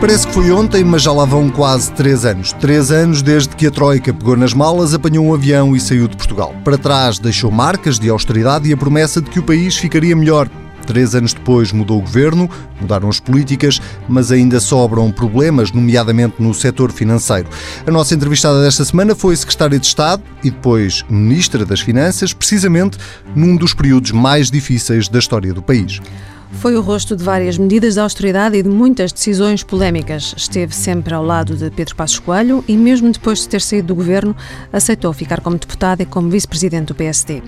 Parece que foi ontem, mas já lá vão quase três anos. Três anos desde que a Troika pegou nas malas, apanhou um avião e saiu de Portugal. Para trás deixou marcas de austeridade e a promessa de que o país ficaria melhor. Três anos depois mudou o governo, mudaram as políticas, mas ainda sobram problemas, nomeadamente no setor financeiro. A nossa entrevistada desta semana foi secretária de Estado e depois ministra das Finanças, precisamente num dos períodos mais difíceis da história do país. Foi o rosto de várias medidas de austeridade e de muitas decisões polémicas. Esteve sempre ao lado de Pedro Passos Coelho e, mesmo depois de ter saído do governo, aceitou ficar como deputada e como vice-presidente do PSD.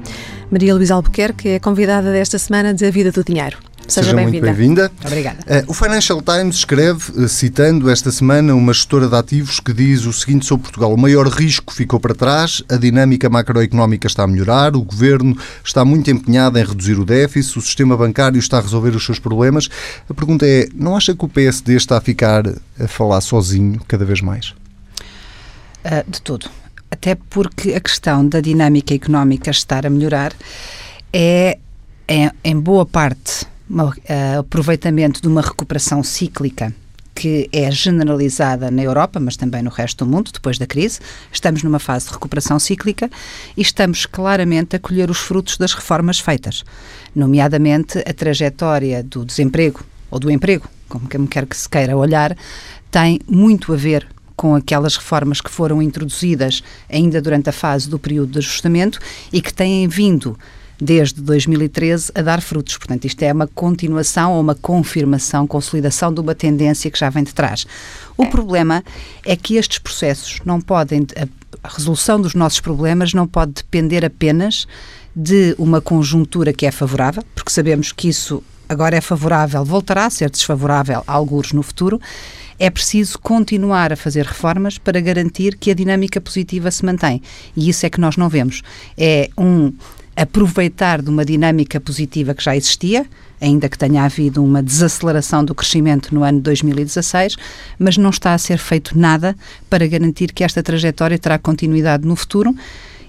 Maria Luísa Albuquerque é convidada desta semana de A Vida do Dinheiro. Seja, Seja muito bem-vinda. Obrigada. Uh, o Financial Times escreve, uh, citando esta semana uma gestora de ativos que diz o seguinte sobre Portugal: o maior risco ficou para trás, a dinâmica macroeconómica está a melhorar, o governo está muito empenhado em reduzir o déficit, o sistema bancário está a resolver os seus problemas. A pergunta é: não acha que o PSD está a ficar a falar sozinho cada vez mais? Uh, de tudo. Até porque a questão da dinâmica económica estar a melhorar é, é em boa parte uh, aproveitamento de uma recuperação cíclica que é generalizada na Europa, mas também no resto do mundo, depois da crise. Estamos numa fase de recuperação cíclica e estamos claramente a colher os frutos das reformas feitas, nomeadamente a trajetória do desemprego ou do emprego, como quer que se queira olhar, tem muito a ver com aquelas reformas que foram introduzidas ainda durante a fase do período de ajustamento e que têm vindo desde 2013 a dar frutos. Portanto, isto é uma continuação ou uma confirmação, consolidação de uma tendência que já vem de trás. O problema é que estes processos não podem, a resolução dos nossos problemas não pode depender apenas de uma conjuntura que é favorável, porque sabemos que isso agora é favorável, voltará a ser desfavorável a alguns no futuro. É preciso continuar a fazer reformas para garantir que a dinâmica positiva se mantém. E isso é que nós não vemos. É um aproveitar de uma dinâmica positiva que já existia, ainda que tenha havido uma desaceleração do crescimento no ano 2016, mas não está a ser feito nada para garantir que esta trajetória terá continuidade no futuro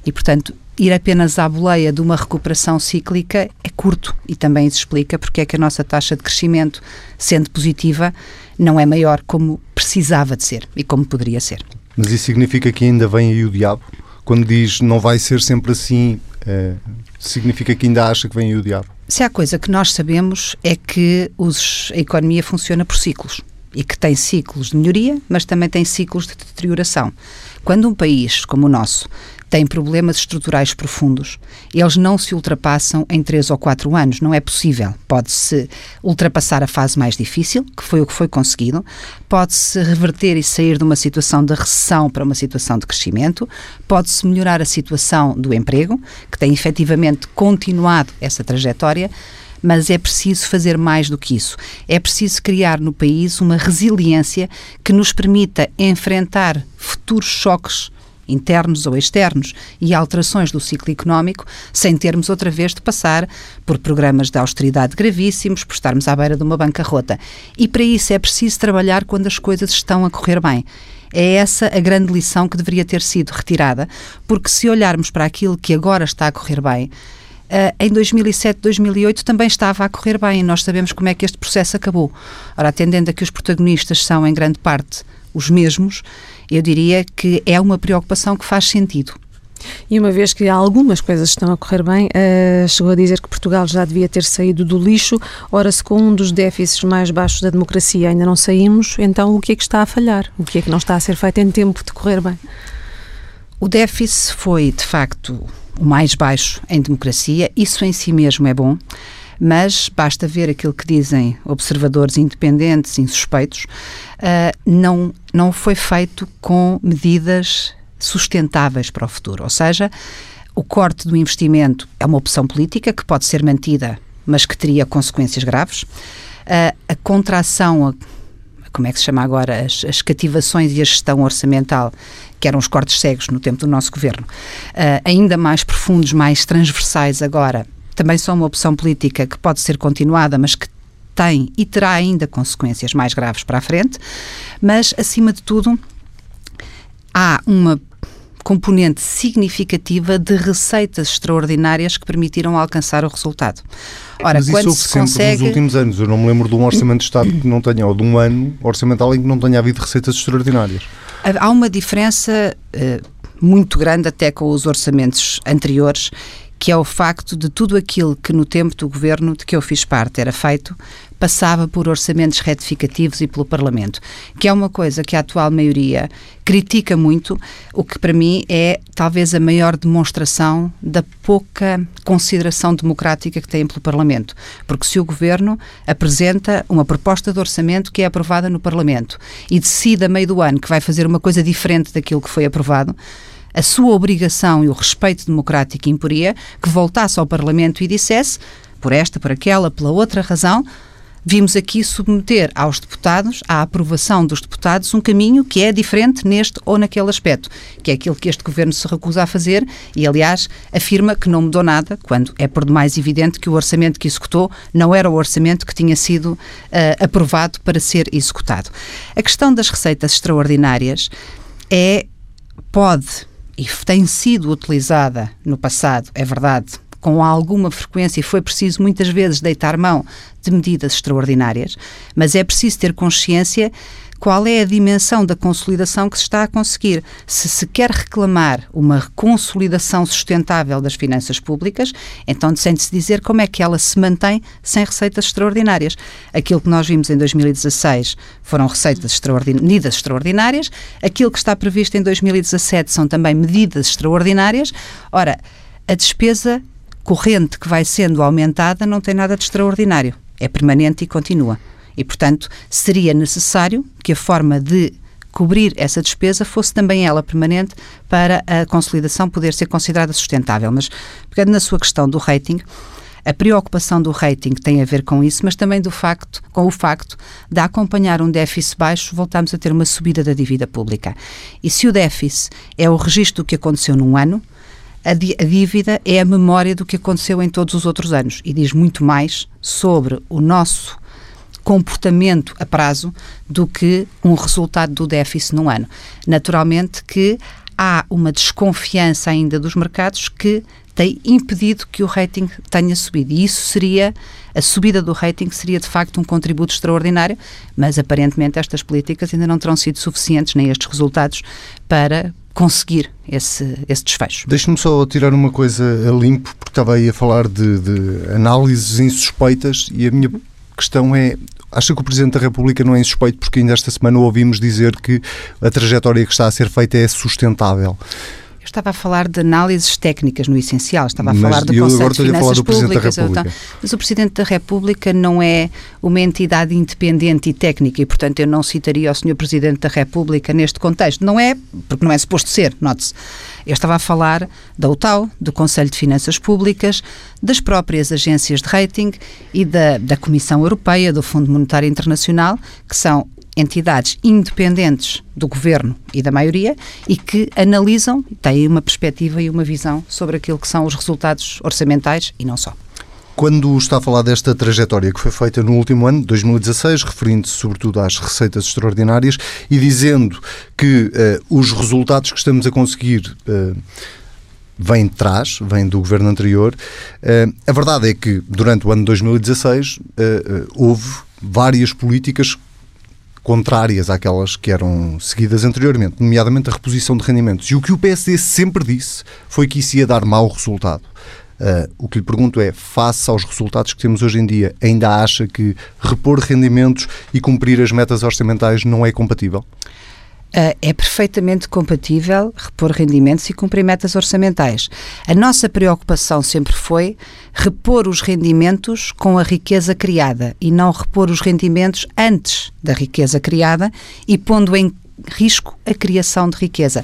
e, portanto, ir apenas à boleia de uma recuperação cíclica é curto e também isso explica porque é que a nossa taxa de crescimento, sendo positiva, não é maior como precisava de ser e como poderia ser. Mas isso significa que ainda vem aí o diabo? Quando diz não vai ser sempre assim, é, significa que ainda acha que vem o diabo? Se há coisa que nós sabemos é que os, a economia funciona por ciclos e que tem ciclos de melhoria, mas também tem ciclos de deterioração. Quando um país como o nosso têm problemas estruturais profundos, eles não se ultrapassam em três ou quatro anos, não é possível. Pode-se ultrapassar a fase mais difícil, que foi o que foi conseguido, pode-se reverter e sair de uma situação de recessão para uma situação de crescimento, pode-se melhorar a situação do emprego, que tem efetivamente continuado essa trajetória, mas é preciso fazer mais do que isso. É preciso criar no país uma resiliência que nos permita enfrentar futuros choques internos ou externos, e alterações do ciclo económico, sem termos outra vez de passar por programas de austeridade gravíssimos, por estarmos à beira de uma bancarrota. E para isso é preciso trabalhar quando as coisas estão a correr bem. É essa a grande lição que deveria ter sido retirada, porque se olharmos para aquilo que agora está a correr bem, Uh, em 2007, 2008 também estava a correr bem e nós sabemos como é que este processo acabou. Ora, atendendo a que os protagonistas são, em grande parte, os mesmos, eu diria que é uma preocupação que faz sentido. E uma vez que algumas coisas estão a correr bem, uh, chegou a dizer que Portugal já devia ter saído do lixo. Ora, se com um dos déficits mais baixos da democracia ainda não saímos, então o que é que está a falhar? O que é que não está a ser feito em tempo de correr bem? O déficit foi, de facto, o mais baixo em democracia. Isso em si mesmo é bom mas basta ver aquilo que dizem observadores independentes, insuspeitos, uh, não, não foi feito com medidas sustentáveis para o futuro. Ou seja, o corte do investimento é uma opção política que pode ser mantida, mas que teria consequências graves. Uh, a contração, a, como é que se chama agora, as, as, cativações e a gestão orçamental, que eram os cortes cegos no tempo do nosso governo, uh, ainda mais profundos, mais transversais agora, também são uma opção política que pode ser continuada, mas que tem e terá ainda consequências mais graves para a frente. Mas, acima de tudo, há uma componente significativa de receitas extraordinárias que permitiram alcançar o resultado. Ora, Mas quando isso se consegue... nos últimos anos. Eu não me lembro de um orçamento de Estado que não tenha, ou de um ano orçamental em que não tenha havido receitas extraordinárias. Há uma diferença uh, muito grande até com os orçamentos anteriores que é o facto de tudo aquilo que no tempo do governo de que eu fiz parte era feito, passava por orçamentos retificativos e pelo Parlamento, que é uma coisa que a atual maioria critica muito, o que para mim é talvez a maior demonstração da pouca consideração democrática que tem pelo Parlamento. Porque se o Governo apresenta uma proposta de orçamento que é aprovada no Parlamento e decide a meio do ano que vai fazer uma coisa diferente daquilo que foi aprovado, a sua obrigação e o respeito democrático imporia que voltasse ao Parlamento e dissesse, por esta, por aquela, pela outra razão, vimos aqui submeter aos deputados, à aprovação dos deputados, um caminho que é diferente neste ou naquele aspecto, que é aquilo que este governo se recusa a fazer e, aliás, afirma que não mudou nada, quando é por demais evidente que o orçamento que executou não era o orçamento que tinha sido uh, aprovado para ser executado. A questão das receitas extraordinárias é, pode e tem sido utilizada no passado, é verdade, com alguma frequência e foi preciso muitas vezes deitar mão de medidas extraordinárias, mas é preciso ter consciência qual é a dimensão da consolidação que se está a conseguir. Se se quer reclamar uma consolidação sustentável das finanças públicas, então sente-se dizer como é que ela se mantém sem receitas extraordinárias. Aquilo que nós vimos em 2016 foram receitas extraordinárias, medidas extraordinárias, aquilo que está previsto em 2017 são também medidas extraordinárias. Ora, a despesa corrente que vai sendo aumentada não tem nada de extraordinário. É permanente e continua. E, portanto, seria necessário que a forma de cobrir essa despesa fosse também ela permanente para a consolidação poder ser considerada sustentável. Mas, pegando na sua questão do rating, a preocupação do rating tem a ver com isso, mas também do facto, com o facto de acompanhar um déficit baixo, voltamos a ter uma subida da dívida pública. E se o déficit é o registro do que aconteceu num ano, a, dívida é a memória do que aconteceu em todos os outros anos e diz muito mais sobre o nosso comportamento a prazo do que um resultado do déficit num ano. Naturalmente que há uma desconfiança ainda dos mercados que tem impedido que o rating tenha subido. E isso seria, a subida do rating seria de facto um contributo extraordinário, mas aparentemente estas políticas ainda não terão sido suficientes, nem estes resultados, para conseguir esse, esse desfecho. Deixe-me só tirar uma coisa a limpo, porque estava aí a falar de, de análises insuspeitas e a minha questão é: acha que o Presidente da República não é insuspeito porque ainda esta semana ouvimos dizer que a trajetória que está a ser feita é sustentável? Estava a falar de análises técnicas no essencial, estava a mas falar do Conselho de Finanças Públicas. Então, mas o Presidente da República não é uma entidade independente e técnica e, portanto, eu não citaria o Sr. Presidente da República neste contexto. Não é, porque não é suposto ser, note-se. Eu estava a falar da UTAU, do Conselho de Finanças Públicas, das próprias agências de rating e da, da Comissão Europeia, do Fundo Monetário Internacional, que são entidades independentes do governo e da maioria e que analisam, têm uma perspectiva e uma visão sobre aquilo que são os resultados orçamentais e não só. Quando está a falar desta trajetória que foi feita no último ano, 2016, referindo-se sobretudo às receitas extraordinárias e dizendo que uh, os resultados que estamos a conseguir uh, vêm de trás, vêm do governo anterior, uh, a verdade é que durante o ano de 2016 houve várias políticas contrárias àquelas que eram seguidas anteriormente, nomeadamente a reposição de rendimentos. E o que o PSD sempre disse foi que isso ia dar mau resultado. Uh, o que lhe pergunto é, face aos resultados que temos hoje em dia, ainda acha que repor rendimentos e cumprir as metas orçamentais não é compatível? Uh, é perfeitamente compatível repor rendimentos e cumprir metas orçamentais. A nossa preocupação sempre foi repor os rendimentos com a riqueza criada e não repor os rendimentos antes da riqueza criada e pondo em risco a criação de riqueza.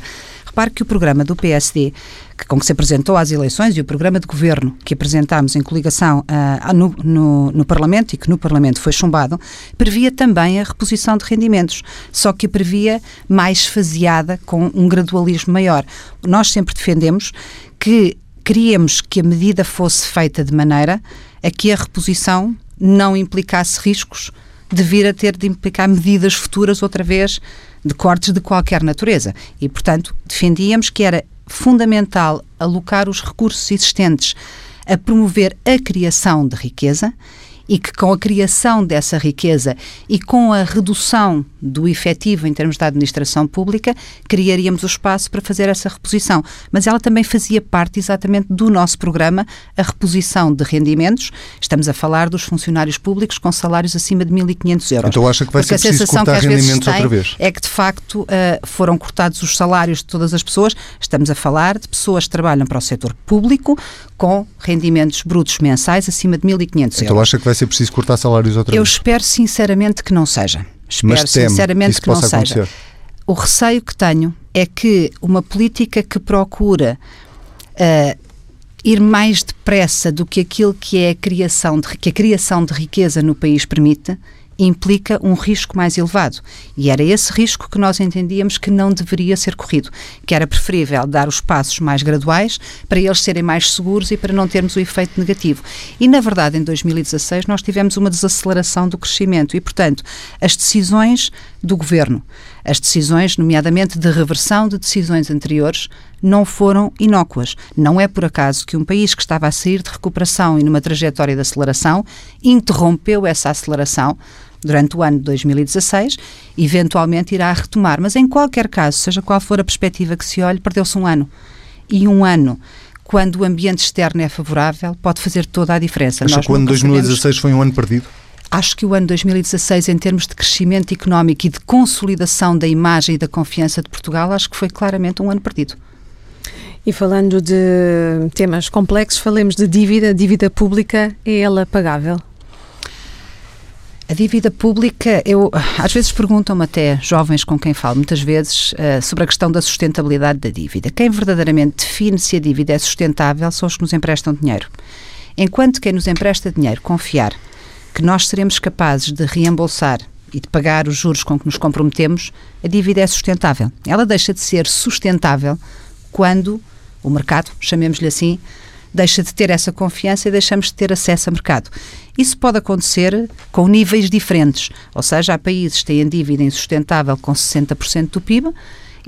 Repare que o programa do PSD, que, com que se apresentou às eleições, e o programa de governo que apresentámos em coligação uh, no, no, no, Parlamento e que no Parlamento foi chumbado, previa também a reposição de rendimentos, só que previa mais faseada, com um gradualismo maior. Nós sempre defendemos que queríamos que a medida fosse feita de maneira a que a reposição não implicasse riscos de vir a ter de implicar medidas futuras outra vez de cortes de qualquer natureza. E, portanto, defendíamos que era fundamental alocar os recursos existentes a promover a criação de riqueza e que com a criação dessa riqueza e com a redução do efetivo em termos da administração pública, criaríamos o espaço para fazer essa reposição. Mas ela também fazia parte exatamente do nosso programa, a reposição de rendimentos. Estamos a falar dos funcionários públicos com salários acima de 1.500 euros. Então acha que vai Porque ser preciso cortar rendimentos outra vez? É que, de facto, uh, foram cortados os salários de todas as pessoas. Estamos a falar de pessoas que trabalham para o setor público com rendimentos brutos mensais acima de 1.500 então euros. Então acha que vai ser preciso cortar salários outra Eu vez? Eu espero sinceramente que não seja. Espero Mas sinceramente que, que não acontecer. seja. O receio que tenho é que uma política que procura uh, ir mais depressa do que aquilo que é a criação de, que a criação de riqueza no país permite, implica um risco mais elevado. E era esse risco que nós entendíamos que não deveria ser corrido, que era preferível dar os passos mais graduais para eles serem mais seguros e para não termos o efeito negativo. E, na verdade, em 2016 nós tivemos uma desaceleração do crescimento e, portanto, as decisões do governo, as decisões, nomeadamente de reversão de decisões anteriores, não foram inócuas. Não é por acaso que um país que estava a sair de recuperação e numa trajetória de aceleração interrompeu essa aceleração durante o ano de 2016, eventualmente irá retomar. Mas em qualquer caso, seja qual for a perspectiva que se olhe, perdeu-se um ano. E um ano quando o ambiente externo é favorável, pode fazer toda a diferença. Acha que o ano 2016 sabemos... foi um ano perdido? Acho que o ano 2016, em termos de crescimento económico e de consolidação da imagem e da confiança de Portugal, acho que foi claramente um ano perdido. E falando de temas complexos, falemos de dívida. Dívida pública, é ela pagável? A dívida pública, eu às vezes perguntam-me até jovens com quem falo, muitas vezes, uh, sobre a questão da sustentabilidade da dívida. Quem verdadeiramente define se a dívida é sustentável são os que nos emprestam dinheiro. Enquanto quem nos empresta dinheiro confiar que nós seremos capazes de reembolsar e de pagar os juros com que nos comprometemos, a dívida é sustentável. Ela deixa de ser sustentável quando o mercado, chamemos-lhe assim, deixa de ter essa confiança e deixamos de ter acesso a mercado. Isso pode acontecer com níveis diferentes, ou seja, há países que têm dívida insustentável com 60% do PIB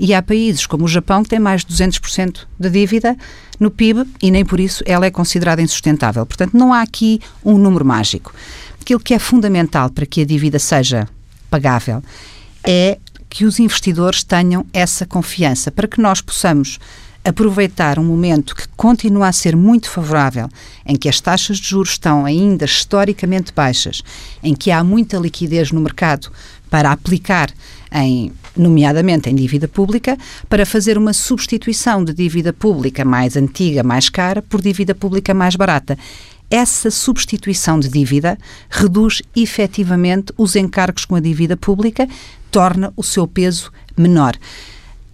e há países como o Japão que tem mais de 200% de dívida no PIB e nem por isso ela é considerada insustentável. Portanto, não há aqui um número mágico. Aquilo que é fundamental para que a dívida seja pagável é que os investidores tenham essa confiança para que nós possamos aproveitar um momento que continua a ser muito favorável, em que as taxas de juros estão ainda historicamente baixas, em que há muita liquidez no mercado para aplicar em, nomeadamente em dívida pública, para fazer uma substituição de dívida pública mais antiga, mais cara, por dívida pública mais barata. Essa substituição de dívida reduz efetivamente os encargos com a dívida pública, torna o seu peso menor.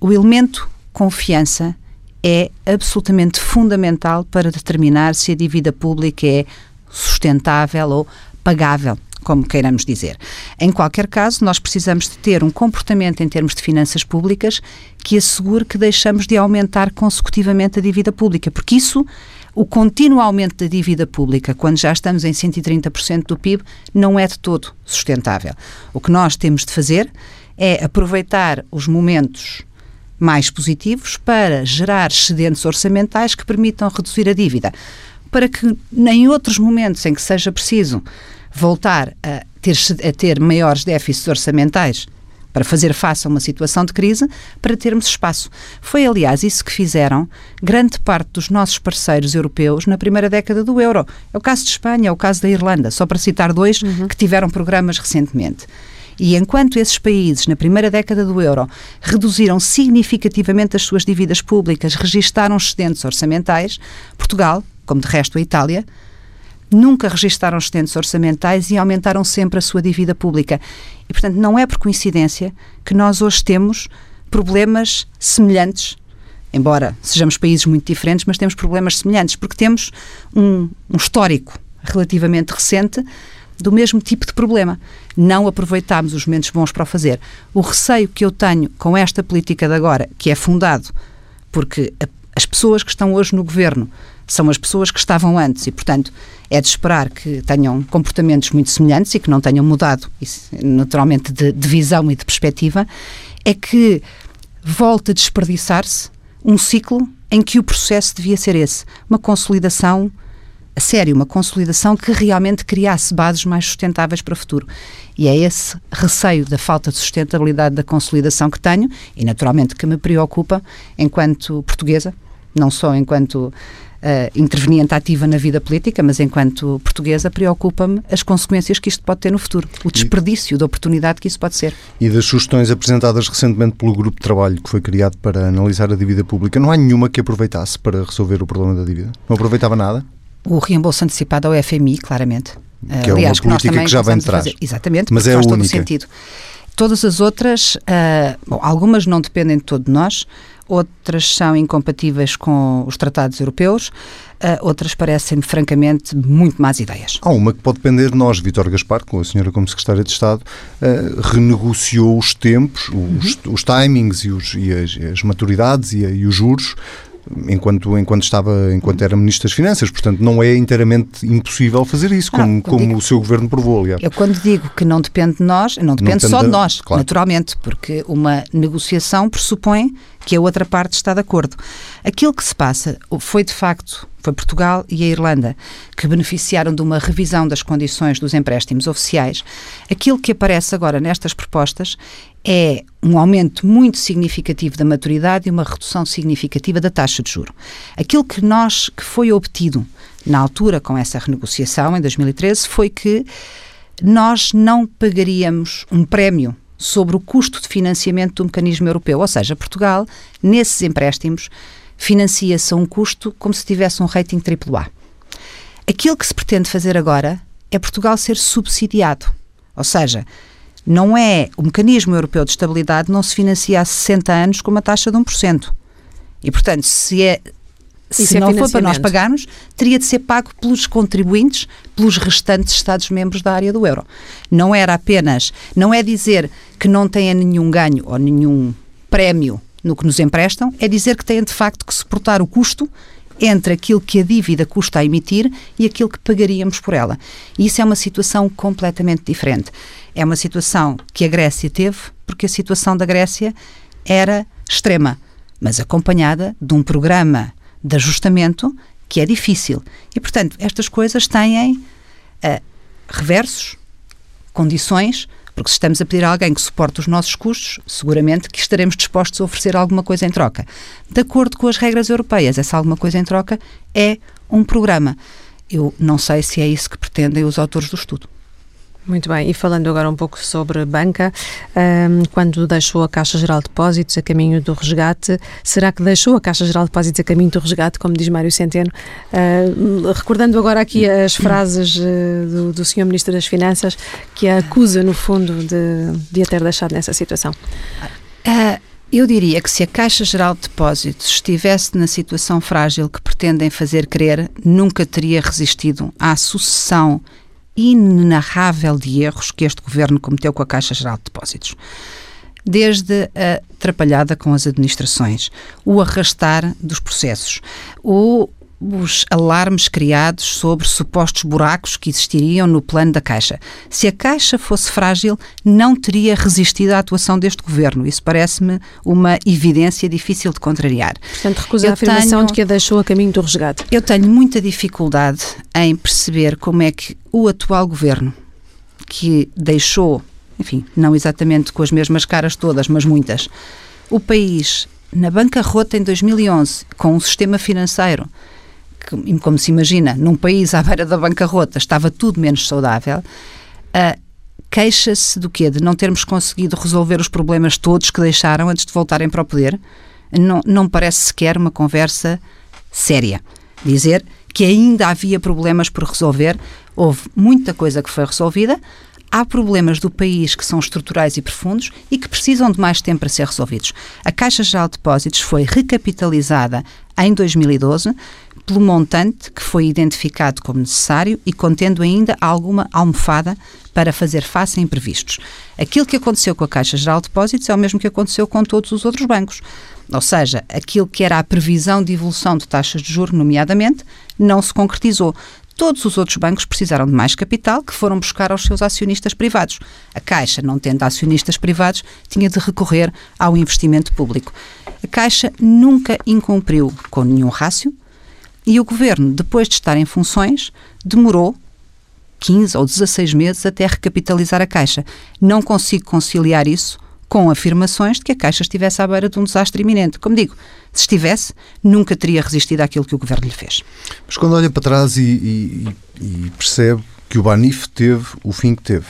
O elemento confiança é absolutamente fundamental para determinar se a dívida pública é sustentável ou pagável como queiramos dizer. Em qualquer caso, nós precisamos de ter um comportamento em termos de finanças públicas que assegure que deixamos de aumentar consecutivamente a dívida pública, porque isso, o contínuo aumento da dívida pública, quando já estamos em 130% do PIB, não é de todo sustentável. O que nós temos de fazer é aproveitar os momentos mais positivos para gerar excedentes orçamentais que permitam reduzir a dívida, para que em outros momentos em que seja preciso voltar a ter, a ter maiores déficits orçamentais para fazer face a uma situação de crise, para termos espaço. Foi, aliás, isso que fizeram grande parte dos nossos parceiros europeus na primeira década do euro. É o caso de Espanha, é o caso da Irlanda, só para citar dois uhum. que tiveram programas recentemente. E enquanto esses países, na primeira década do euro, reduziram significativamente as suas dívidas públicas, registaram excedentes orçamentais, Portugal, como de resto a Itália, nunca registaram excedentes orçamentais e aumentaram sempre a sua dívida pública. E, portanto, não é por coincidência que nós hoje temos problemas semelhantes, embora sejamos países muito diferentes, mas temos problemas semelhantes, porque temos um, um histórico relativamente recente do mesmo tipo de problema. Não aproveitámos os momentos bons para o fazer. O receio que eu tenho com esta política de agora, que é fundado porque as pessoas que estão hoje no governo são as pessoas que estavam antes e, portanto, é de esperar que tenham comportamentos muito semelhantes e que não tenham mudado, naturalmente, de, de visão e de perspectiva, é que volta a desperdiçar-se um ciclo em que o processo devia ser esse, uma consolidação a sério, uma consolidação que realmente criasse bases mais sustentáveis para o futuro. E é esse receio da falta de sustentabilidade da consolidação que tenho e, naturalmente, que me preocupa enquanto portuguesa, não só enquanto Uh, interveniente ativa na vida política, mas enquanto portuguesa preocupa-me as consequências que isto pode ter no futuro, o desperdício e... da oportunidade que isso pode ser. E das sugestões apresentadas recentemente pelo grupo de trabalho que foi criado para analisar a dívida pública, não há nenhuma que aproveitasse para resolver o problema da dívida? Não aproveitava nada? O reembolso antecipado ao FMI, claramente. Que é Aliás, uma política que, que já vem de trás. Exatamente, mas é faz a todo o sentido. Todas as outras, uh, bom, algumas não dependem de todo de nós, outras são incompatíveis com os tratados europeus, uh, outras parecem-me, francamente, muito más ideias. Há uma que pode depender de nós. Vítor Gaspar, com a senhora como Secretária de Estado, uh, renegociou os tempos, os, uhum. os timings e, os, e as, as, maturidades e, e os juros enquanto, enquanto estava, enquanto era Ministro das Finanças, portanto não é inteiramente impossível fazer isso, como, não, como digo, o seu governo provou, aliás. Eu quando digo que não depende de nós, não depende, não depende só de, de nós, claro. naturalmente, porque uma negociação pressupõe que a outra parte está de acordo. Aquilo que se passa foi de facto foi Portugal e a Irlanda que beneficiaram de uma revisão das condições dos empréstimos oficiais. Aquilo que aparece agora nestas propostas é um aumento muito significativo da maturidade e uma redução significativa da taxa de juro. Aquilo que nós que foi obtido na altura com essa renegociação em 2013 foi que nós não pagaríamos um prémio sobre o custo de financiamento do mecanismo europeu, ou seja, Portugal nesses empréstimos financia-se a um custo como se tivesse um rating AAA. Aquilo que se pretende fazer agora é Portugal ser subsidiado. Ou seja, não é o mecanismo europeu de estabilidade não se financia há 60 anos com uma taxa de 1%. E, portanto, se é se é não for para nós pagarmos, teria de ser pago pelos contribuintes, pelos restantes Estados-membros da área do euro. Não era apenas, não é dizer que não tenha nenhum ganho ou nenhum prémio no que nos emprestam, é dizer que têm de facto que suportar o custo entre aquilo que a dívida custa a emitir e aquilo que pagaríamos por ela. E isso é uma situação completamente diferente. É uma situação que a Grécia teve, porque a situação da Grécia era extrema, mas acompanhada de um programa de ajustamento que é difícil. E, portanto, estas coisas têm uh, reversos, condições porque se estamos a pedir a alguém que suporte os nossos custos, seguramente que estaremos dispostos a oferecer alguma coisa em troca. De acordo com as regras europeias, essa alguma coisa em troca é um programa. Eu não sei se é isso que pretendem os autores do estudo. Muito bem, e falando agora um pouco sobre banca, um, quando deixou a Caixa Geral de Depósitos a caminho do resgate, será que deixou a Caixa Geral de Depósitos a caminho do resgate, como diz Mário Centeno? Uh, recordando agora aqui as frases uh, do, do Sr. Ministro das Finanças, que a acusa, no fundo, de, de a ter deixado nessa situação. Uh, eu diria que se a Caixa Geral de Depósitos estivesse na situação frágil que pretendem fazer crer, nunca teria resistido à sucessão inenarrável de erros que este governo cometeu com a Caixa Geral de Depósitos. Desde a atrapalhada com as administrações, o arrastar dos processos, o os alarmes criados sobre supostos buracos que existiriam no plano da Caixa. Se a Caixa fosse frágil, não teria resistido à atuação deste governo. Isso parece-me uma evidência difícil de contrariar. Portanto, recusa a afirmação tenho, de que a deixou a caminho do resgate. Eu tenho muita dificuldade em perceber como é que o atual governo, que deixou, enfim, não exatamente com as mesmas caras todas, mas muitas, o país na bancarrota em 2011, com um sistema financeiro que, como se imagina, num país à beira da bancarrota estava tudo menos saudável, uh, queixa-se do quê? De não termos conseguido resolver os problemas todos que deixaram antes de voltarem para o poder? Não, não parece sequer uma conversa séria. Dizer que ainda havia problemas por resolver, houve muita coisa que foi resolvida, há problemas do país que são estruturais e profundos e que precisam de mais tempo para ser resolvidos. A Caixa Geral de Depósitos foi recapitalizada em 2012 pelo montante que foi identificado como necessário e contendo ainda alguma almofada para fazer face a imprevistos. Aquilo que aconteceu com a Caixa Geral de Depósitos é o mesmo que aconteceu com todos os outros bancos. Ou seja, aquilo que era a previsão de evolução de taxas de juros, nomeadamente, não se concretizou. Todos os outros bancos precisaram de mais capital que foram buscar aos seus acionistas privados. A Caixa, não tendo acionistas privados, tinha de recorrer ao investimento público. A Caixa nunca incumpriu com nenhum rácio e o governo, depois de estar em funções, demorou 15 ou 16 meses até recapitalizar a Caixa. Não consigo conciliar isso com afirmações de que a Caixa estivesse à beira de um desastre iminente. Como digo, se estivesse, nunca teria resistido àquilo que o Governo lhe fez. Mas quando olha para trás e, e, e percebe que o Banif teve o fim que teve,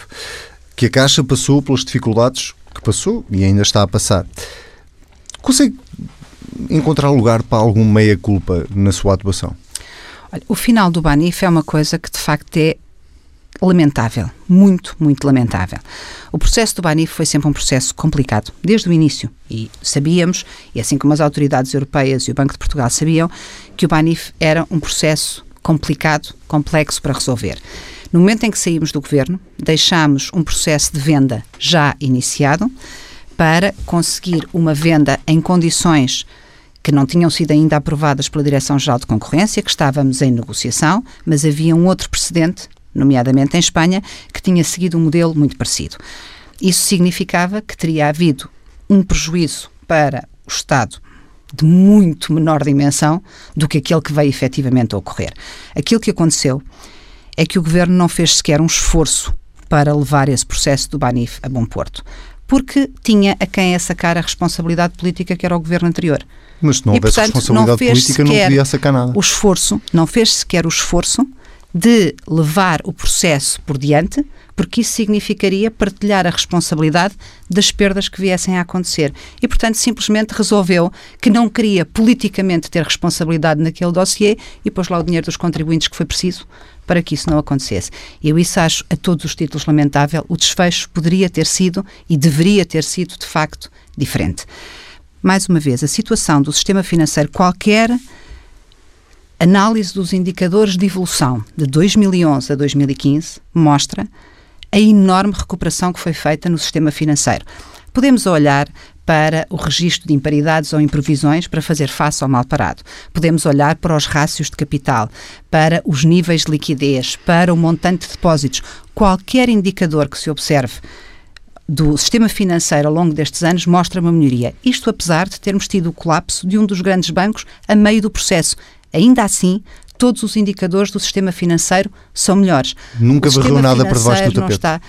que a Caixa passou pelas dificuldades que passou e ainda está a passar, consegue encontrar lugar para algum meia-culpa na sua atuação? Olha, o final do Banif é uma coisa que de facto é lamentável, muito, muito lamentável. O processo do Banif foi sempre um processo complicado, desde o início, e sabíamos, e assim como as autoridades europeias e o Banco de Portugal sabiam, que o Banif era um processo complicado, complexo para resolver. No momento em que saímos do governo, deixámos um processo de venda já iniciado para conseguir uma venda em condições que não tinham sido ainda aprovadas pela Direção-Geral de Concorrência, que estávamos em negociação, mas havia um outro precedente nomeadamente em Espanha, que tinha seguido um modelo muito parecido. Isso significava que teria havido um prejuízo para o Estado de muito menor dimensão do que aquele que veio efetivamente a ocorrer. Aquilo que aconteceu é que o governo não fez sequer um esforço para levar esse processo do Banif a bom porto, porque tinha a quem a sacar a responsabilidade política que era o governo anterior. Mas se não houvesse responsabilidade não política, não podia sacar nada. O esforço, não fez sequer o esforço de levar o processo por diante, porque isso significaria partilhar a responsabilidade das perdas que viessem a acontecer. E, portanto, simplesmente resolveu que não queria politicamente ter responsabilidade naquele dossiê e pôs lá o dinheiro dos contribuintes que foi preciso para que isso não acontecesse. Eu isso acho a todos os títulos lamentável. O desfecho poderia ter sido e deveria ter sido, de facto, diferente. Mais uma vez, a situação do sistema financeiro qualquer análise dos indicadores de evolução de 2011 a 2015 mostra a enorme recuperação que foi feita no sistema financeiro. Podemos olhar para o registro de imparidades ou improvisões para fazer face ao mal parado. Podemos olhar para os rácios de capital, para os níveis de liquidez, para o montante de depósitos. Qualquer indicador que se observe do sistema financeiro ao longo destes anos mostra uma melhoria. Isto apesar de termos tido o colapso de um dos grandes bancos a meio do processo. Ainda assim, todos os indicadores do sistema financeiro são melhores. Nunca varreu nada para debaixo do tapete. Está,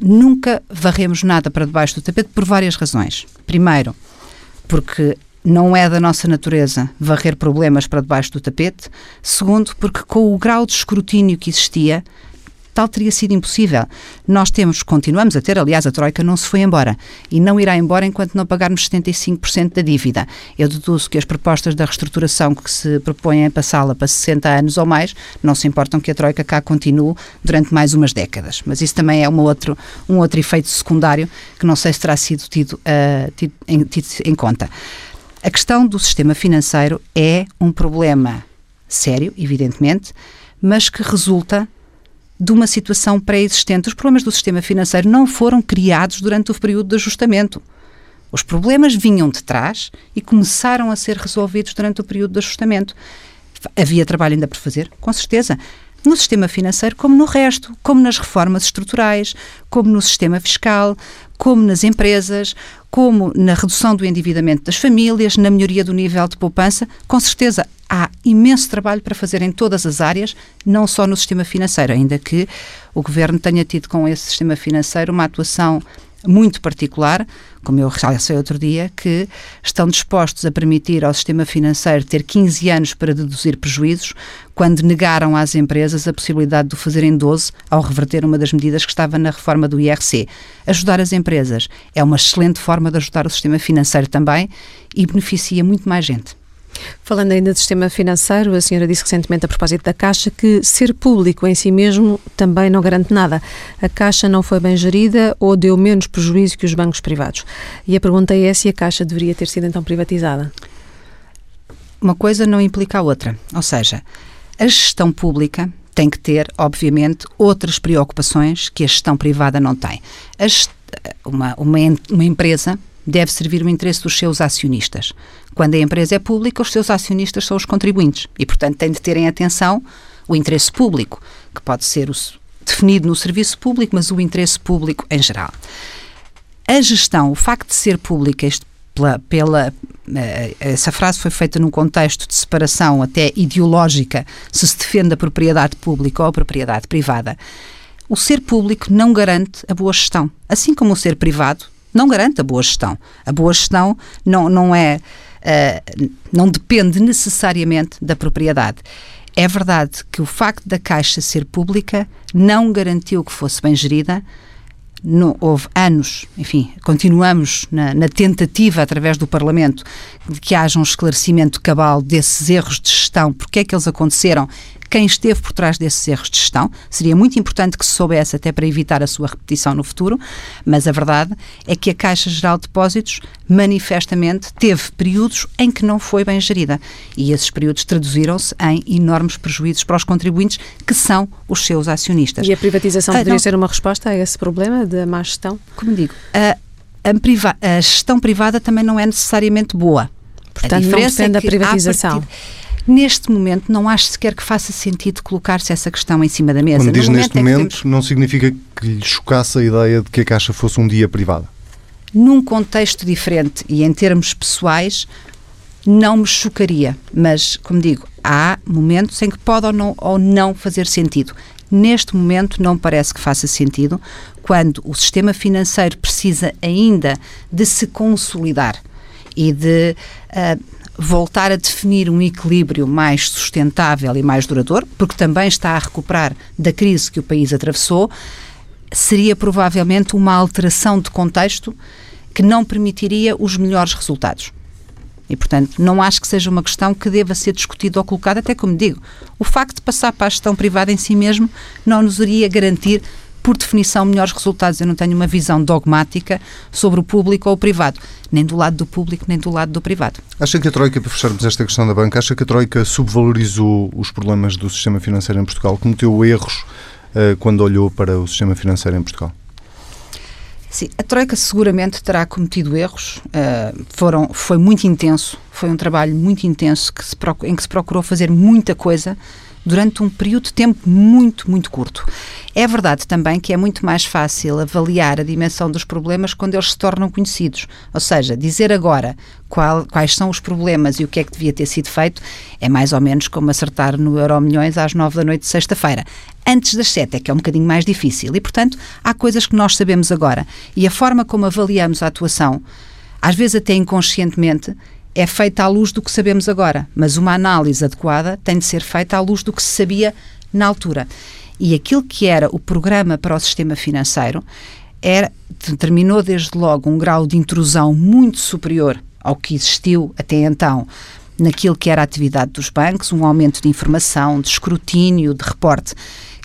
nunca varremos nada para debaixo do tapete por várias razões. Primeiro, porque não é da nossa natureza varrer problemas para debaixo do tapete. Segundo, porque com o grau de escrutínio que existia, tal teria sido impossível. Nós temos, continuamos a ter, aliás, a Troika não se foi embora e não irá embora enquanto não pagarmos 75% da dívida. Eu deduzo que as propostas da reestruturação que se propõem a passá-la para 60 anos ou mais não se importam que a Troika cá continue durante mais umas décadas. Mas isso também é uma outro, um outro efeito secundário que não sei se terá sido tido, uh, tido, em, tido em conta. A questão do sistema financeiro é um problema sério, evidentemente, mas que resulta de uma situação pré-existente. Os problemas do sistema financeiro não foram criados durante o período de ajustamento. Os problemas vinham de trás e começaram a ser resolvidos durante o período de ajustamento. Havia trabalho ainda por fazer? Com certeza. No sistema financeiro, como no resto, como nas reformas estruturais, como no sistema fiscal, como nas empresas, como na redução do endividamento das famílias, na melhoria do nível de poupança, com certeza há imenso trabalho para fazer em todas as áreas, não só no sistema financeiro, ainda que o governo tenha tido com esse sistema financeiro uma atuação muito particular, como eu realcei outro dia, que estão dispostos a permitir ao sistema financeiro ter 15 anos para deduzir prejuízos, quando negaram às empresas a possibilidade de o fazer em 12 ao reverter uma das medidas que estava na reforma do IRC. Ajudar as empresas é uma excelente forma de ajudar o sistema financeiro também e beneficia muito mais gente. Falando ainda do sistema financeiro, a senhora disse recentemente a propósito da Caixa que ser público em si mesmo também não garante nada. A Caixa não foi bem gerida ou deu menos prejuízo que os bancos privados? E a pergunta é se a Caixa deveria ter sido então privatizada. Uma coisa não implica a outra. Ou seja, a gestão pública tem que ter, obviamente, outras preocupações que a gestão privada não tem. Uma, uma, uma empresa deve servir o interesse dos seus acionistas. Quando a empresa é pública, os seus acionistas são os contribuintes e, portanto, tem de terem atenção o interesse público, que pode ser o, definido no serviço público, mas o interesse público em geral. A gestão, o facto de ser pública, este, pela, pela, eh, essa frase foi feita num contexto de separação até ideológica, se se defende a propriedade pública ou a propriedade privada. O ser público não garante a boa gestão, assim como o ser privado não garante a boa gestão. A boa gestão não, não é. Uh, não depende necessariamente da propriedade. É verdade que o facto da Caixa ser pública não garantiu que fosse bem gerida. No, houve anos, enfim, continuamos na, na, tentativa, através do Parlamento, de que haja um esclarecimento cabal desses erros de gestão, porque é que eles aconteceram quem esteve por trás desses erros de gestão. Seria muito importante que se soubesse, até para evitar a sua repetição no futuro, mas a verdade é que a Caixa Geral de Depósitos manifestamente teve períodos em que não foi bem gerida. E esses períodos traduziram-se em enormes prejuízos para os contribuintes, que são os seus acionistas. E a privatização ah, poderia não, ser uma resposta a esse problema da má gestão? Como digo, a, a, a gestão privada também não é necessariamente boa. Portanto, não depende é da privatização. Partir, Neste momento, não acho sequer que faça sentido colocar-se essa questão em cima da mesa. Quando diz neste momento, é temos... não significa que lhe chocasse a ideia de que a Caixa fosse um dia privada? Num contexto diferente e em termos pessoais, não me chocaria. Mas, como digo, há momentos em que pode ou não, ou não fazer sentido. Neste momento, não parece que faça sentido quando o sistema financeiro precisa ainda de se consolidar e de uh, voltar a definir um equilíbrio mais sustentável e mais duradouro, porque também está a recuperar da crise que o país atravessou, seria provavelmente uma alteração de contexto que não permitiria os melhores resultados. E, portanto, não acho que seja uma questão que deva ser discutida ou colocada, até como digo, o facto de passar para a gestão privada em si mesmo não nos iria garantir por definição, melhores resultados. Eu não tenho uma visão dogmática sobre o público ou o privado, nem do lado do público, nem do lado do privado. Acha que a Troika, para fecharmos esta questão da banca, acha que a Troika subvalorizou os problemas do sistema financeiro em Portugal? Cometeu erros uh, quando olhou para o sistema financeiro em Portugal? Sim, a Troika seguramente terá cometido erros. Uh, foram, foi muito intenso, foi um trabalho muito intenso que se, em que se procurou fazer muita coisa durante um período de tempo muito, muito curto. É verdade também que é muito mais fácil avaliar a dimensão dos problemas quando eles se tornam conhecidos. Ou seja, dizer agora qual, quais são os problemas e o que é que devia ter sido feito é mais ou menos como acertar no Euro Milhões às nove da noite de sexta-feira. Antes das sete é que é um bocadinho mais difícil. E, portanto, há coisas que nós sabemos agora. E a forma como avaliamos a atuação, às vezes até inconscientemente, é feita à luz do que sabemos agora, mas uma análise adequada tem de ser feita à luz do que se sabia na altura. E aquilo que era o programa para o sistema financeiro era, determinou desde logo um grau de intrusão muito superior ao que existiu até então naquilo que era a atividade dos bancos, um aumento de informação, de escrutínio, de reporte,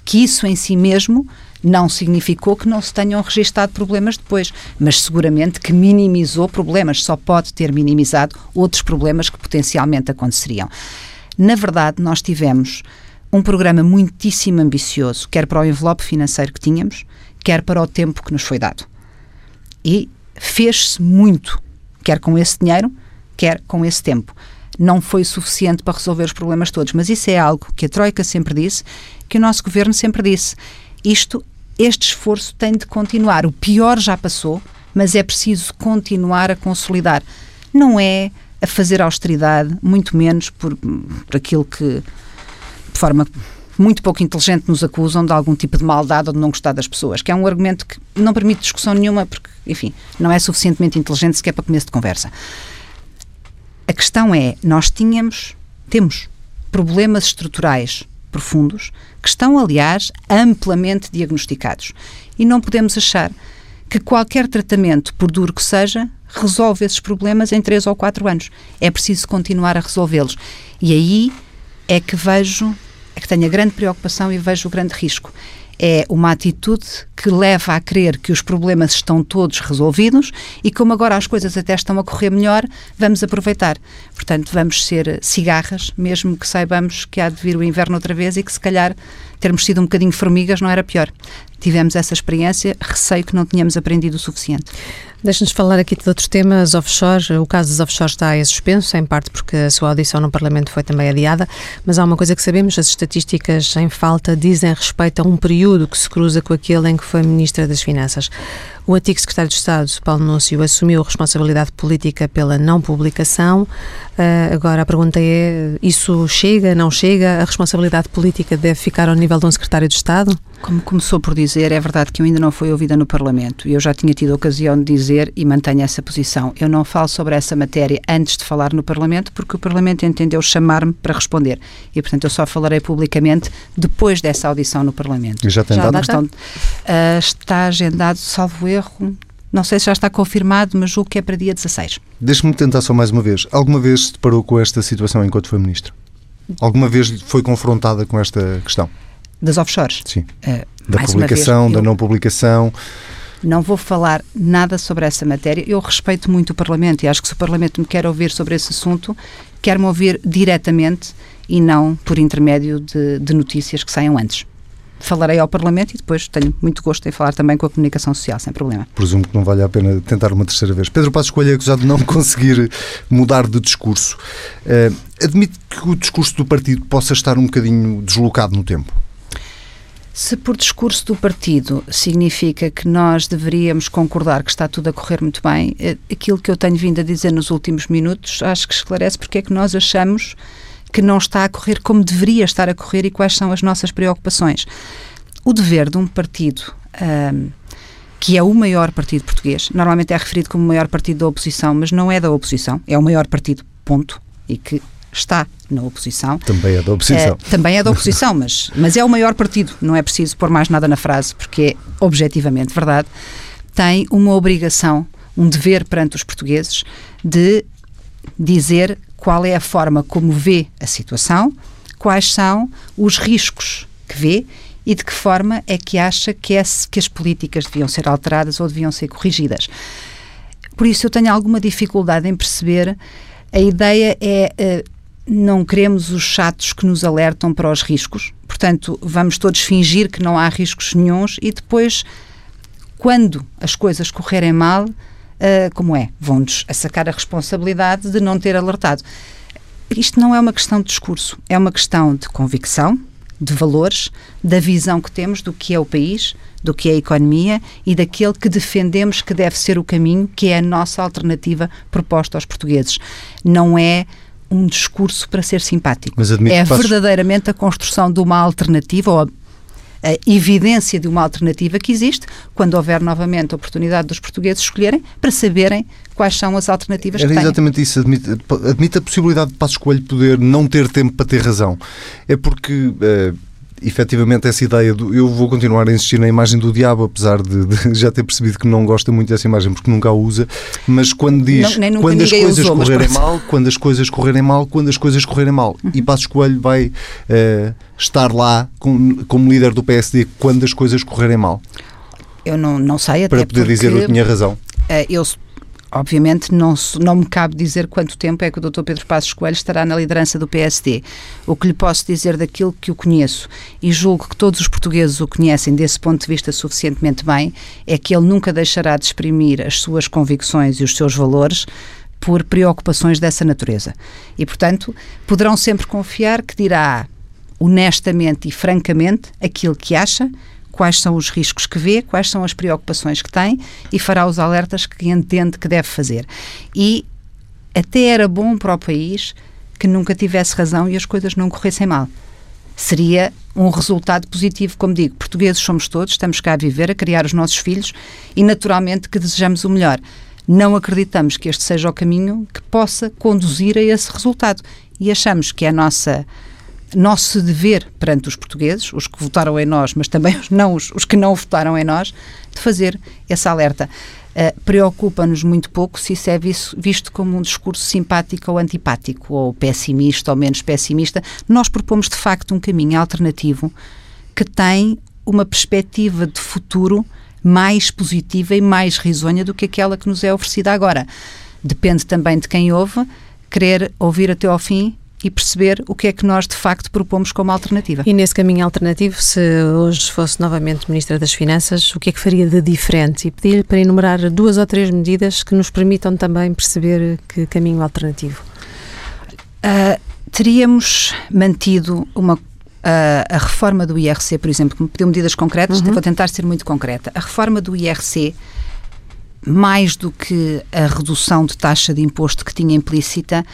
que isso em si mesmo não significou que não se tenham registado problemas depois, mas seguramente que minimizou problemas, só pode ter minimizado outros problemas que potencialmente aconteceriam. Na verdade, nós tivemos um programa muitíssimo ambicioso, quer para o envelope financeiro que tínhamos, quer para o tempo que nos foi dado. E fez-se muito, quer com esse dinheiro, quer com esse tempo. Não foi suficiente para resolver os problemas todos, mas isso é algo que a Troika sempre disse, que o nosso governo sempre disse isto, este esforço tem de continuar. O pior já passou, mas é preciso continuar a consolidar. Não é a fazer austeridade, muito menos por, por aquilo que, de forma muito pouco inteligente, nos acusam de algum tipo de maldade ou de não gostar das pessoas, que é um argumento que não permite discussão nenhuma, porque, enfim, não é suficientemente inteligente sequer para começo de conversa. A questão é, nós tínhamos, temos problemas estruturais profundos, que estão, aliás, amplamente diagnosticados. E não podemos achar que qualquer tratamento, por duro que seja, resolve esses problemas em 3 ou 4 anos. É preciso continuar a resolvê-los. E aí é que vejo, é que tenho a grande preocupação e vejo o grande risco é uma atitude que leva a crer que os problemas estão todos resolvidos e como agora as coisas até estão a correr melhor, vamos aproveitar. Portanto, vamos ser cigarras, mesmo que saibamos que há de vir o inverno outra vez e que se calhar termos sido um bocadinho formigas não era pior. Tivemos essa experiência, receio que não tínhamos aprendido o suficiente. Deixa-nos falar aqui de outros temas offshore. O caso dos offshore está em suspenso, em parte porque a sua audição no Parlamento foi também adiada, mas há uma coisa que sabemos, as estatísticas em falta dizem respeito a um período que se cruza com aquele em que foi Ministra das Finanças. O antigo secretário de Estado, Paulo Núncio, assumiu responsabilidade política pela não publicação. Uh, agora a pergunta é: isso chega, não chega? A responsabilidade política deve ficar ao nível de um secretário de Estado? Como começou por dizer, é verdade que eu ainda não fui ouvida no Parlamento e eu já tinha tido a ocasião de dizer e mantenho essa posição. Eu não falo sobre essa matéria antes de falar no Parlamento porque o Parlamento entendeu chamar-me para responder e, portanto, eu só falarei publicamente depois dessa audição no Parlamento. E já tem já dado? Questão, uh, está agendado, salvo erro, não sei se já está confirmado, mas julgo que é para dia 16. Deixe-me tentar só mais uma vez. Alguma vez se deparou com esta situação enquanto foi Ministro? Alguma vez foi confrontada com esta questão? Das offshores? Sim. Uh, da publicação, vez, da não publicação. Não vou falar nada sobre essa matéria. Eu respeito muito o Parlamento e acho que se o Parlamento me quer ouvir sobre esse assunto, quer-me ouvir diretamente e não por intermédio de, de notícias que saiam antes falarei ao Parlamento e depois tenho muito gosto em falar também com a comunicação social, sem problema. Presumo que não vale a pena tentar uma terceira vez. Pedro Passos Coelho é acusado de não conseguir mudar de discurso. Uh, admite que o discurso do partido possa estar um bocadinho deslocado no tempo? Se por discurso do partido significa que nós deveríamos concordar que está tudo a correr muito bem, eh, aquilo que eu tenho vindo a dizer nos últimos minutos acho que esclarece porque é que nós achamos que não está a correr como deveria estar a correr e quais são as nossas preocupações. O dever de um partido. Um, que é o maior partido português, normalmente é referido como o maior partido da oposição, mas não é da oposição, é o maior partido, ponto, e que está na oposição. Também é da oposição. É, também é da oposição, mas, mas é o maior partido, não é preciso pôr mais nada na frase, porque é objetivamente verdade. Tem uma obrigação, um dever perante os portugueses de dizer qual é a forma como vê a situação, quais são os riscos que vê e de que forma é que acha que, é, que as políticas deviam ser alteradas ou deviam ser corrigidas. Por isso eu tenho alguma dificuldade em perceber. A ideia é uh, não queremos os chatos que nos alertam para os riscos, portanto, vamos todos fingir que não há riscos nenhums e depois, quando as coisas correrem mal, uh, como é? Vão-nos sacar a responsabilidade de não ter alertado. Isto não é uma questão de discurso, é uma questão de convicção, de valores, da visão que temos do que é o país, do que é a economia e daquele que defendemos que deve ser o caminho, que é a nossa alternativa proposta aos portugueses. Não é um discurso para ser simpático. é verdadeiramente a construção de uma alternativa ou a, a, evidência de uma alternativa que existe quando houver novamente a oportunidade dos portugueses escolherem para saberem quais são as alternativas Era que têm. exatamente isso. Admite, admite, a possibilidade de Passos Coelho poder não ter tempo para ter razão. É porque. Uh, efetivamente essa ideia do eu vou continuar a insistir na imagem do diabo, apesar de, de já ter percebido que não gosta muito dessa imagem porque nunca a usa, mas quando diz não, quando as coisas usou, correrem mal, quando as coisas correrem mal, quando as coisas correrem mal, uhum. e Passos Coelho vai uh, estar lá com, como líder do PSD quando as coisas correrem mal. Eu não, não sei até Para poder porque, dizer eu tinha razão. Uh, eu Obviamente, não, não me cabe dizer quanto tempo é que o Dr. Pedro Passos Coelho estará na liderança do PSD. O que lhe posso dizer daquilo que o conheço, e julgo que todos os portugueses o conhecem desse ponto de vista suficientemente bem, é que ele nunca deixará de exprimir as suas convicções e os seus valores por preocupações dessa natureza. E, portanto, poderão sempre confiar que dirá honestamente e francamente aquilo que acha quais são os riscos que vê, quais são as preocupações que tem e fará os alertas que entende que deve fazer. E até era bom para o país que nunca tivesse razão e as coisas não corressem mal. Seria um resultado positivo, como digo, portugueses somos todos, estamos cá a viver, a criar os nossos filhos e naturalmente que desejamos o melhor. Não acreditamos que este seja o caminho que possa conduzir a esse resultado e achamos que a nossa nosso dever perante os portugueses, os que votaram em nós, mas também os, não, os, os que não votaram em nós, de fazer esse alerta. Uh, Preocupa-nos muito pouco se isso é visto como um discurso simpático ou antipático, ou pessimista ou menos pessimista. Nós propomos, de facto, um caminho alternativo que tem uma perspectiva de futuro mais positiva e mais risonha do que aquela que nos é oferecida agora. Depende também de quem ouve, querer ouvir até ao fim e perceber o que é que nós de facto propomos como alternativa. E nesse caminho alternativo, se hoje fosse novamente Ministra das Finanças, o que é que faria de diferente? E pedir-lhe para enumerar duas ou três medidas que nos permitam também perceber que caminho alternativo. Uh, teríamos mantido uma a, a, reforma do IRC, por exemplo, que me pediu medidas concretas, uhum. vou tentar ser muito concreta. A reforma do IRC, mais do que a redução de taxa de imposto que tinha implícita,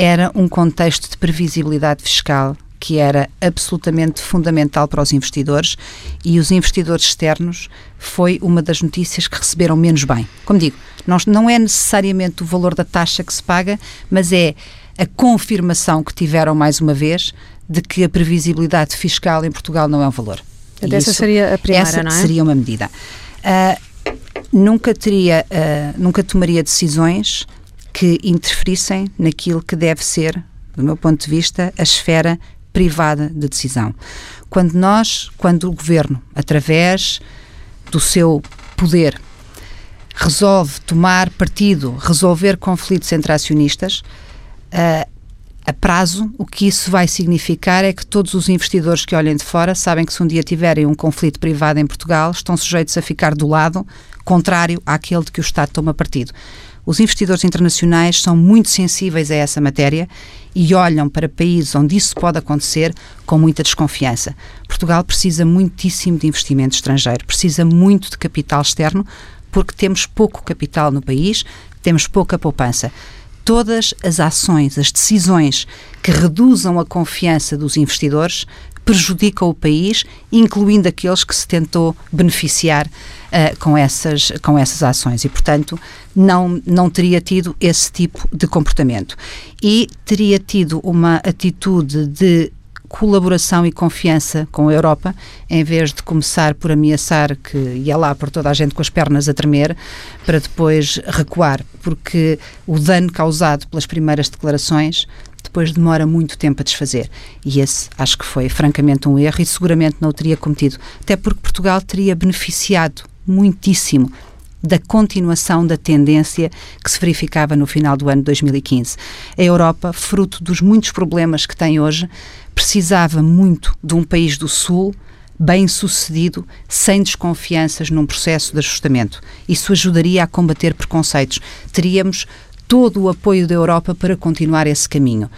era um contexto de previsibilidade fiscal que era absolutamente fundamental para os investidores e os investidores externos foi uma das notícias que receberam menos bem. Como digo, nós, não é necessariamente o valor da taxa que se paga, mas é a confirmação que tiveram mais uma vez de que a previsibilidade fiscal em Portugal não é um valor. essa seria a primeira, essa não é? seria uma medida. Uh, nunca teria, uh, nunca tomaria decisões que interferissem naquilo que deve ser, do meu ponto de vista, a esfera privada de decisão. Quando nós, quando o governo, através do seu poder, resolve tomar partido, resolver conflitos entre acionistas, uh, a prazo, o que isso vai significar é que todos os investidores que olhem de fora sabem que se um dia tiverem um conflito privado em Portugal, estão sujeitos a ficar do lado contrário àquele de que o Estado toma partido. Os investidores internacionais são muito sensíveis a essa matéria e olham para países onde isso pode acontecer com muita desconfiança. Portugal precisa muitíssimo de investimento estrangeiro, precisa muito de capital externo, porque temos pouco capital no país, temos pouca poupança todas as ações, as decisões que reduzam a confiança dos investidores prejudicam o país, incluindo aqueles que se tentou beneficiar uh, com, essas, com essas ações. E, portanto, não, não teria tido esse tipo de comportamento. E teria tido uma atitude de colaboração e confiança com a Europa, em vez de começar por ameaçar que ia lá por toda a gente com as pernas a tremer, para depois recuar, porque o dano causado pelas primeiras declarações depois demora muito tempo a desfazer. E esse acho que foi francamente um erro e seguramente não o teria cometido, até porque Portugal teria beneficiado muitíssimo da continuação da tendência que se verificava no final do ano de 2015. A Europa, fruto dos muitos problemas que tem hoje, precisava muito de um país do Sul bem sucedido, sem desconfianças num processo de ajustamento. Isso ajudaria a combater preconceitos. Teríamos todo o apoio da Europa para continuar esse caminho.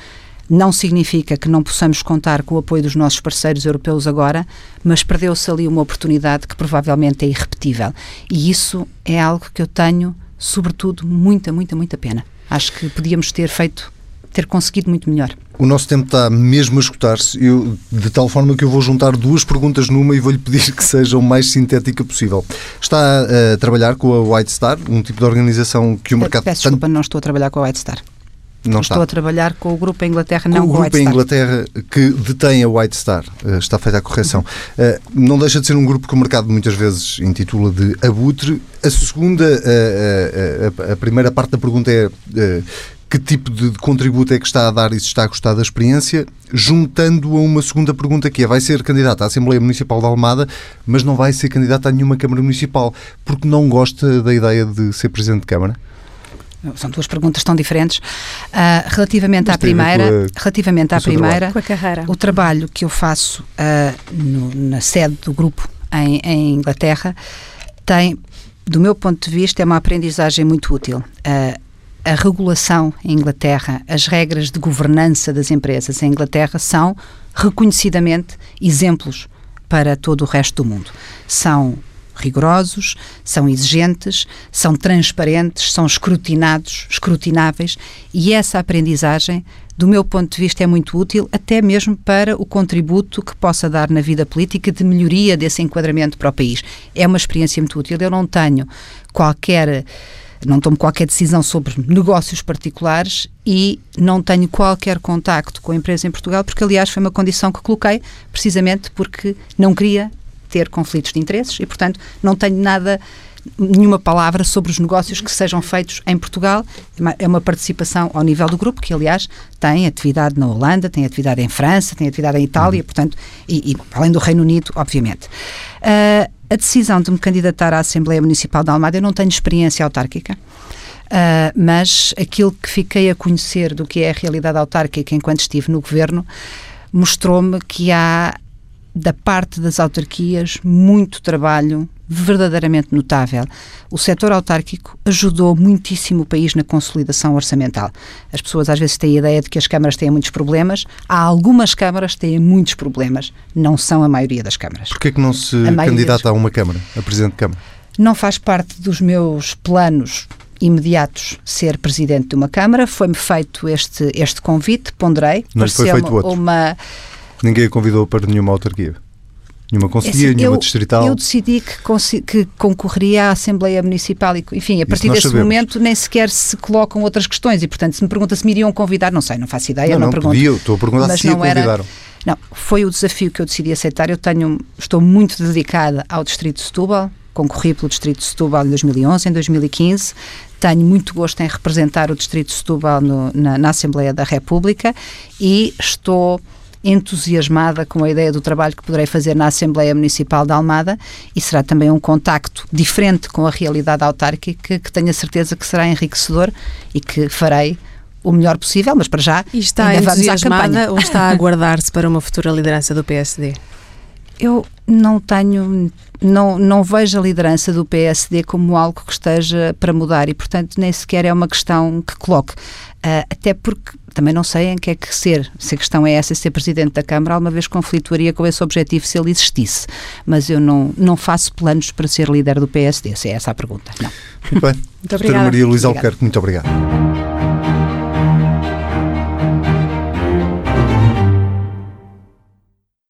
Não significa que não possamos contar com o apoio dos nossos parceiros europeus agora, mas perdeu-se ali uma oportunidade que provavelmente é irrepetível. E isso é algo que eu tenho, sobretudo, muita, muita, muita pena. Acho que podíamos ter feito ter conseguido muito melhor. O nosso tempo está mesmo a escutar-se, de tal forma que eu vou juntar duas perguntas numa e vou-lhe pedir que seja o mais sintética possível. Está a trabalhar com a White Star, um tipo de organização que o mercado... Peço desculpa, não estou a trabalhar com a White Star. Não está. Estou a trabalhar com o grupo em Inglaterra, não com o grupo em Inglaterra que detém a White Star. Uh, está feita a correção. Uh, não deixa de ser um grupo que o mercado muitas vezes intitula de abutre. A segunda, uh, a primeira parte da pergunta é que tipo de contributo é que está a dar e se está a gostar da experiência, juntando a uma segunda pergunta que é, vai ser candidata à Assembleia Municipal de Almada, mas não vai ser candidata a nenhuma Câmara Municipal, porque não gosta da ideia de ser Presidente de Câmara? São duas perguntas tão diferentes. Uh, relativamente à primeira, a, relativamente à primeira, o trabalho que eu faço uh, no, na sede do grupo em, em, Inglaterra tem, do meu ponto de vista, é uma aprendizagem muito útil. Uh, a regulação em Inglaterra, as regras de governança das empresas em Inglaterra são reconhecidamente exemplos para todo o resto do mundo. São rigorosos, são exigentes, são transparentes, são escrutinados, escrutináveis e essa aprendizagem, do meu ponto de vista, é muito útil, até mesmo para o contributo que possa dar na vida política de melhoria desse enquadramento para o país. É uma experiência muito útil. Eu não tenho qualquer não tomo qualquer decisão sobre negócios particulares e não tenho qualquer contacto com a empresa em Portugal, porque aliás foi uma condição que coloquei, precisamente porque não queria ter conflitos de interesses e, portanto, não tenho nada nenhuma palavra sobre os negócios que sejam feitos em Portugal. É uma participação ao nível do grupo, que aliás tem atividade na Holanda, tem atividade em França, tem atividade em Itália, uhum. portanto, e, e, além do Reino Unido, obviamente. Uh, a decisão de me candidatar à Assembleia Municipal de Almada, eu não tenho experiência autárquica. Uh, mas aquilo que fiquei a conhecer do que é a realidade autárquica enquanto estive no governo mostrou-me que há da parte das autarquias muito trabalho verdadeiramente notável. O setor autárquico ajudou muitíssimo o país na consolidação orçamental. As pessoas às vezes têm a ideia de que as câmaras têm muitos problemas. Há algumas câmaras que têm muitos problemas. Não são a maioria das câmaras. Porquê que não se candidata a uma câmara, a presidente de câmara? Não faz parte dos meus planos imediatos ser presidente de uma Câmara. Foi-me feito este, este convite, ponderei. Não foi feito outro. Uma... Ninguém a convidou para nenhuma autarquia? Nenhuma conselhia, assim, nenhuma eu, distrital? Eu decidi que, que, concorreria à Assembleia Municipal e, enfim, a partir desse sabemos. momento nem sequer se colocam outras questões e, portanto, se me pergunta se me iriam convidar, não sei, não faço ideia, não, não, não pergunto. Podia, estou a perguntar mas se não convidaram. Era, não, foi o desafio que eu decidi aceitar. Eu tenho, estou muito dedicada ao Distrito de Setúbal, concorri pelo Distrito de Setúbal em 2011, em 2015. Tenho muito gosto em representar o Distrito de Setúbal no, na, na Assembleia da República e estou entusiasmada com a ideia do trabalho que poderei fazer na Assembleia Municipal de Almada e será também um contacto diferente com a realidade autárquica que tenho a certeza que será enriquecedor e que farei o melhor possível, mas para já e está ainda vamos à campanha. ou está a aguardar-se para uma futura liderança do PSD? Eu não tenho, não, não vejo a liderança do PSD como algo que esteja para mudar e, portanto, nem sequer é uma questão que coloque. Uh, até porque também não sei em que é que ser, se a questão é essa, ser Presidente da Câmara, alguma vez conflituaria com esse objetivo se ele existisse. Mas eu não, não faço planos para ser líder do PSD, se é essa a pergunta. Não. Muito bem. Muito obrigada. Maria Luísa Albuquerque, muito obrigado.